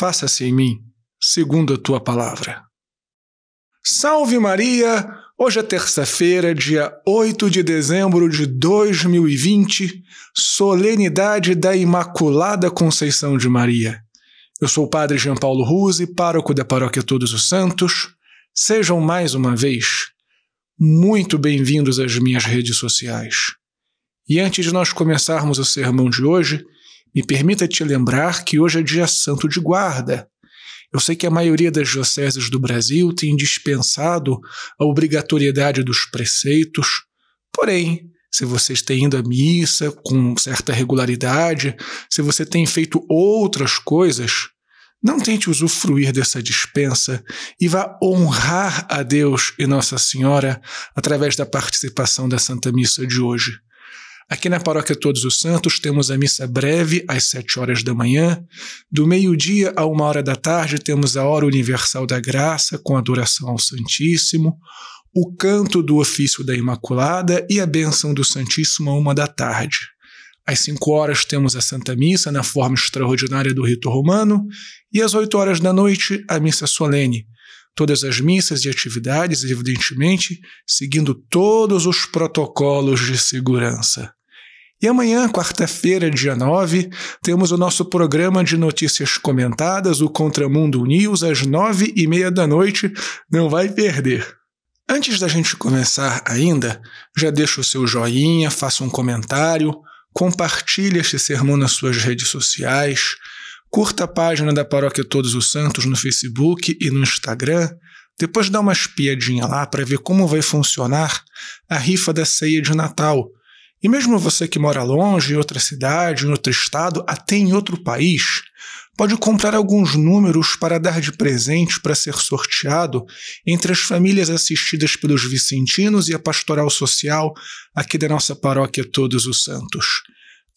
faça-se em mim, segundo a tua palavra. Salve Maria! Hoje é terça-feira, dia 8 de dezembro de 2020, solenidade da Imaculada Conceição de Maria. Eu sou o Padre Jean Paulo Ruse, pároco da Paróquia Todos os Santos. Sejam mais uma vez muito bem-vindos às minhas redes sociais. E antes de nós começarmos o sermão de hoje, me permita te lembrar que hoje é dia santo de guarda. Eu sei que a maioria das dioceses do Brasil tem dispensado a obrigatoriedade dos preceitos, porém, se você está indo à missa com certa regularidade, se você tem feito outras coisas, não tente usufruir dessa dispensa e vá honrar a Deus e Nossa Senhora através da participação da Santa Missa de hoje. Aqui na Paróquia Todos os Santos temos a missa breve às sete horas da manhã. Do meio-dia a uma hora da tarde temos a Hora Universal da Graça com adoração ao Santíssimo, o canto do ofício da Imaculada e a bênção do Santíssimo a uma da tarde. Às cinco horas temos a Santa Missa na forma extraordinária do rito romano e às oito horas da noite a missa solene. Todas as missas e atividades, evidentemente, seguindo todos os protocolos de segurança. E amanhã, quarta-feira, dia 9, temos o nosso programa de notícias comentadas, o Contramundo News, às nove e meia da noite. Não vai perder. Antes da gente começar ainda, já deixa o seu joinha, faça um comentário, compartilhe este sermão nas suas redes sociais, curta a página da Paróquia Todos os Santos no Facebook e no Instagram, depois dá uma espiadinha lá para ver como vai funcionar a rifa da ceia de Natal e mesmo você que mora longe, em outra cidade, em outro estado, até em outro país, pode comprar alguns números para dar de presente para ser sorteado entre as famílias assistidas pelos vicentinos e a pastoral social aqui da nossa paróquia Todos os Santos.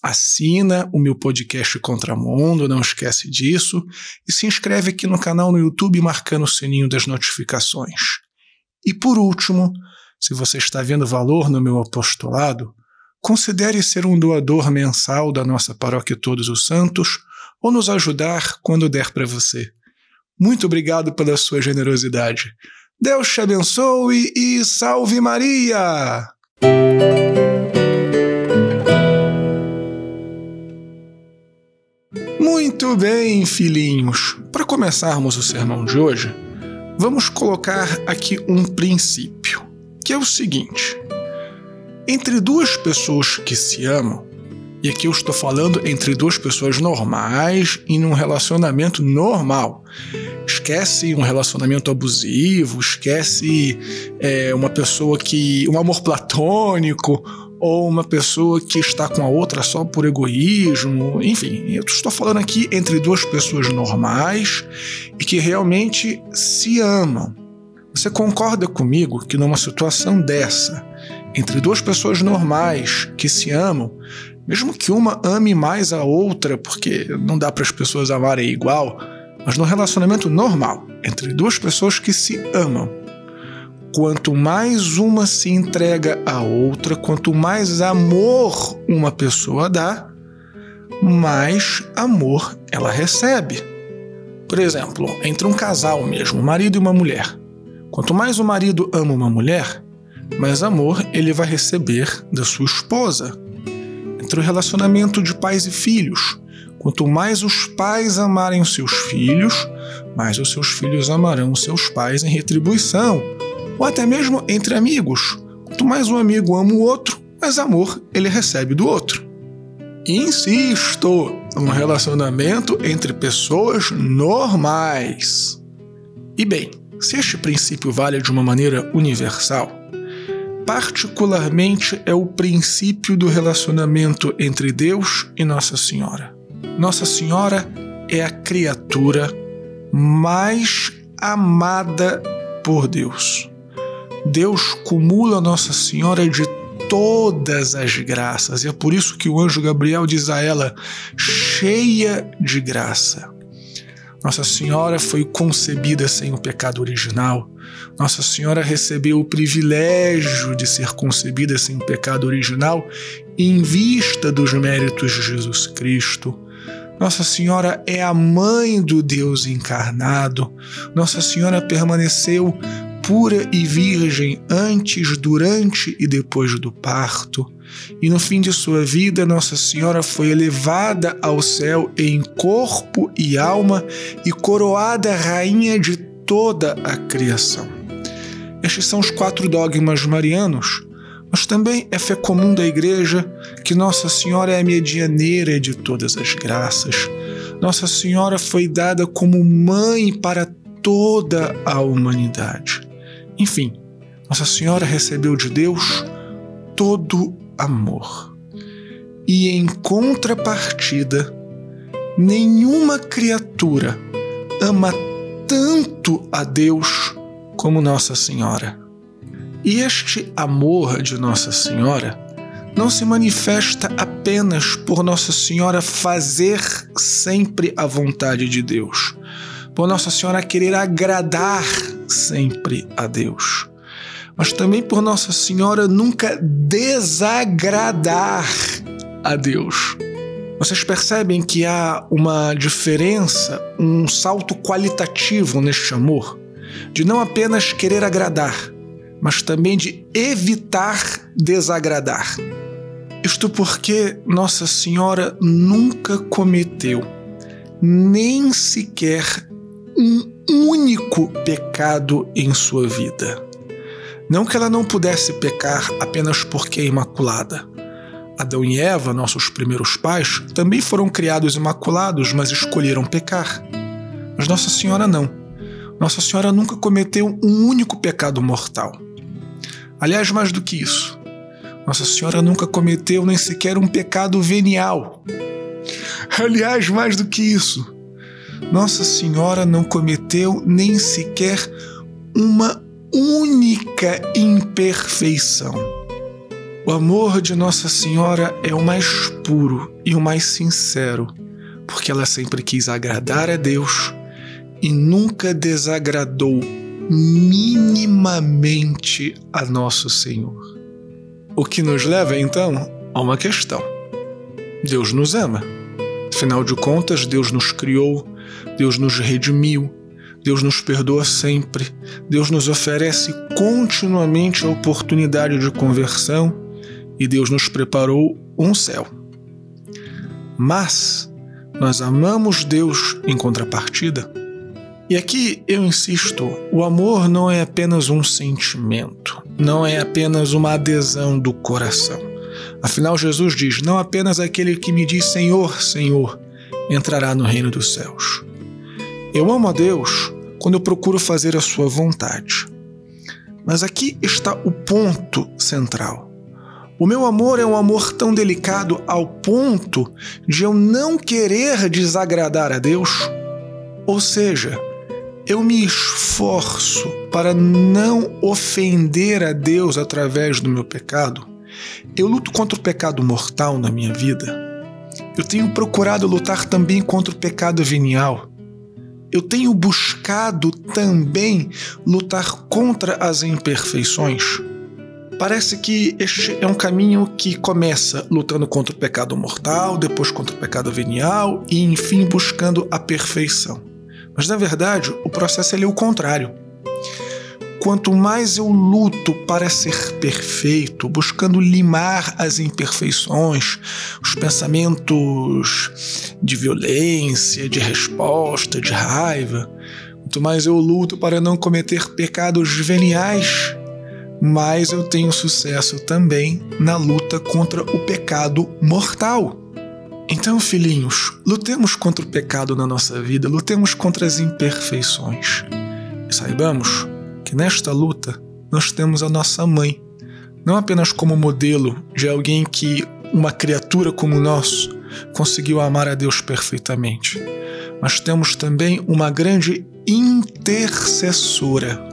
Assina o meu podcast Contramundo, não esquece disso, e se inscreve aqui no canal no YouTube marcando o sininho das notificações. E por último, se você está vendo valor no meu apostolado, Considere ser um doador mensal da nossa paróquia Todos os Santos ou nos ajudar quando der para você. Muito obrigado pela sua generosidade. Deus te abençoe e salve Maria! Muito bem, filhinhos. Para começarmos o sermão de hoje, vamos colocar aqui um princípio, que é o seguinte: entre duas pessoas que se amam, e aqui eu estou falando entre duas pessoas normais em um relacionamento normal. Esquece um relacionamento abusivo, esquece é, uma pessoa que. um amor platônico, ou uma pessoa que está com a outra só por egoísmo. Enfim, eu estou falando aqui entre duas pessoas normais e que realmente se amam. Você concorda comigo que numa situação dessa, entre duas pessoas normais que se amam, mesmo que uma ame mais a outra, porque não dá para as pessoas amarem igual, mas no relacionamento normal, entre duas pessoas que se amam, quanto mais uma se entrega à outra, quanto mais amor uma pessoa dá, mais amor ela recebe. Por exemplo, entre um casal mesmo, um marido e uma mulher. Quanto mais o marido ama uma mulher, mais amor ele vai receber da sua esposa. Entre o relacionamento de pais e filhos, quanto mais os pais amarem os seus filhos, mais os seus filhos amarão os seus pais em retribuição. Ou até mesmo entre amigos, quanto mais um amigo ama o outro, mais amor ele recebe do outro. Insisto, um relacionamento entre pessoas normais. E bem, se este princípio vale de uma maneira universal, particularmente é o princípio do relacionamento entre Deus e Nossa Senhora. Nossa Senhora é a criatura mais amada por Deus. Deus cumula Nossa Senhora de todas as graças, e é por isso que o anjo Gabriel diz a ela: cheia de graça. Nossa Senhora foi concebida sem o pecado original. Nossa Senhora recebeu o privilégio de ser concebida sem o pecado original em vista dos méritos de Jesus Cristo. Nossa Senhora é a mãe do Deus encarnado. Nossa Senhora permaneceu pura e virgem antes, durante e depois do parto. E no fim de sua vida, Nossa Senhora foi elevada ao céu em corpo e alma e coroada rainha de toda a criação. Estes são os quatro dogmas marianos, mas também é fé comum da Igreja que Nossa Senhora é a medianeira de todas as graças. Nossa Senhora foi dada como mãe para toda a humanidade. Enfim, Nossa Senhora recebeu de Deus todo amor. E em contrapartida, nenhuma criatura ama tanto a Deus como Nossa Senhora. E este amor de Nossa Senhora não se manifesta apenas por Nossa Senhora fazer sempre a vontade de Deus, por Nossa Senhora querer agradar sempre a Deus, mas também por Nossa Senhora nunca desagradar a Deus. Vocês percebem que há uma diferença, um salto qualitativo neste amor, de não apenas querer agradar, mas também de evitar desagradar. Isto porque Nossa Senhora nunca cometeu nem sequer um único pecado em sua vida. Não que ela não pudesse pecar apenas porque é imaculada. Adão e Eva, nossos primeiros pais, também foram criados imaculados, mas escolheram pecar. Mas Nossa Senhora não. Nossa Senhora nunca cometeu um único pecado mortal. Aliás, mais do que isso, Nossa Senhora nunca cometeu nem sequer um pecado venial. Aliás, mais do que isso, nossa Senhora não cometeu nem sequer uma única imperfeição. O amor de Nossa Senhora é o mais puro e o mais sincero, porque ela sempre quis agradar a Deus e nunca desagradou minimamente a Nosso Senhor. O que nos leva então a uma questão: Deus nos ama. Afinal de contas, Deus nos criou Deus nos redimiu, Deus nos perdoa sempre, Deus nos oferece continuamente a oportunidade de conversão e Deus nos preparou um céu. Mas nós amamos Deus em contrapartida. E aqui eu insisto: o amor não é apenas um sentimento, não é apenas uma adesão do coração. Afinal, Jesus diz: Não apenas aquele que me diz Senhor, Senhor, entrará no reino dos céus. Eu amo a Deus quando eu procuro fazer a sua vontade. Mas aqui está o ponto central. O meu amor é um amor tão delicado ao ponto de eu não querer desagradar a Deus. Ou seja, eu me esforço para não ofender a Deus através do meu pecado. Eu luto contra o pecado mortal na minha vida eu tenho procurado lutar também contra o pecado venial. Eu tenho buscado também lutar contra as imperfeições. Parece que este é um caminho que começa lutando contra o pecado mortal, depois contra o pecado venial e, enfim, buscando a perfeição. Mas na verdade, o processo é o contrário quanto mais eu luto para ser perfeito, buscando limar as imperfeições, os pensamentos de violência, de resposta, de raiva, quanto mais eu luto para não cometer pecados veniais, mais eu tenho sucesso também na luta contra o pecado mortal. Então, filhinhos, lutemos contra o pecado na nossa vida, lutemos contra as imperfeições. Saibamos que nesta luta nós temos a nossa mãe, não apenas como modelo de alguém que uma criatura como nós conseguiu amar a Deus perfeitamente, mas temos também uma grande intercessora.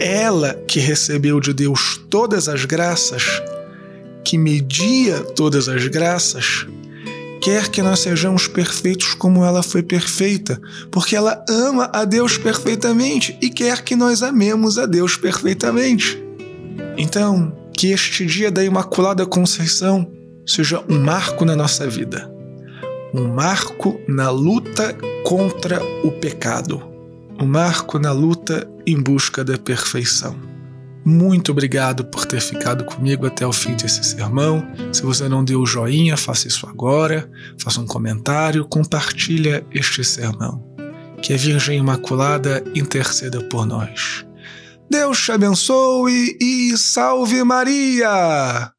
Ela que recebeu de Deus todas as graças, que media todas as graças, quer que nós sejamos perfeitos como ela foi perfeita, porque ela ama a Deus perfeitamente e quer que nós amemos a Deus perfeitamente. Então, que este dia da Imaculada Conceição seja um marco na nossa vida, um marco na luta contra o pecado, um marco na luta em busca da perfeição. Muito obrigado por ter ficado comigo até o fim desse sermão. Se você não deu o joinha, faça isso agora, faça um comentário, compartilha este sermão. Que a Virgem Imaculada interceda por nós. Deus te abençoe e salve Maria!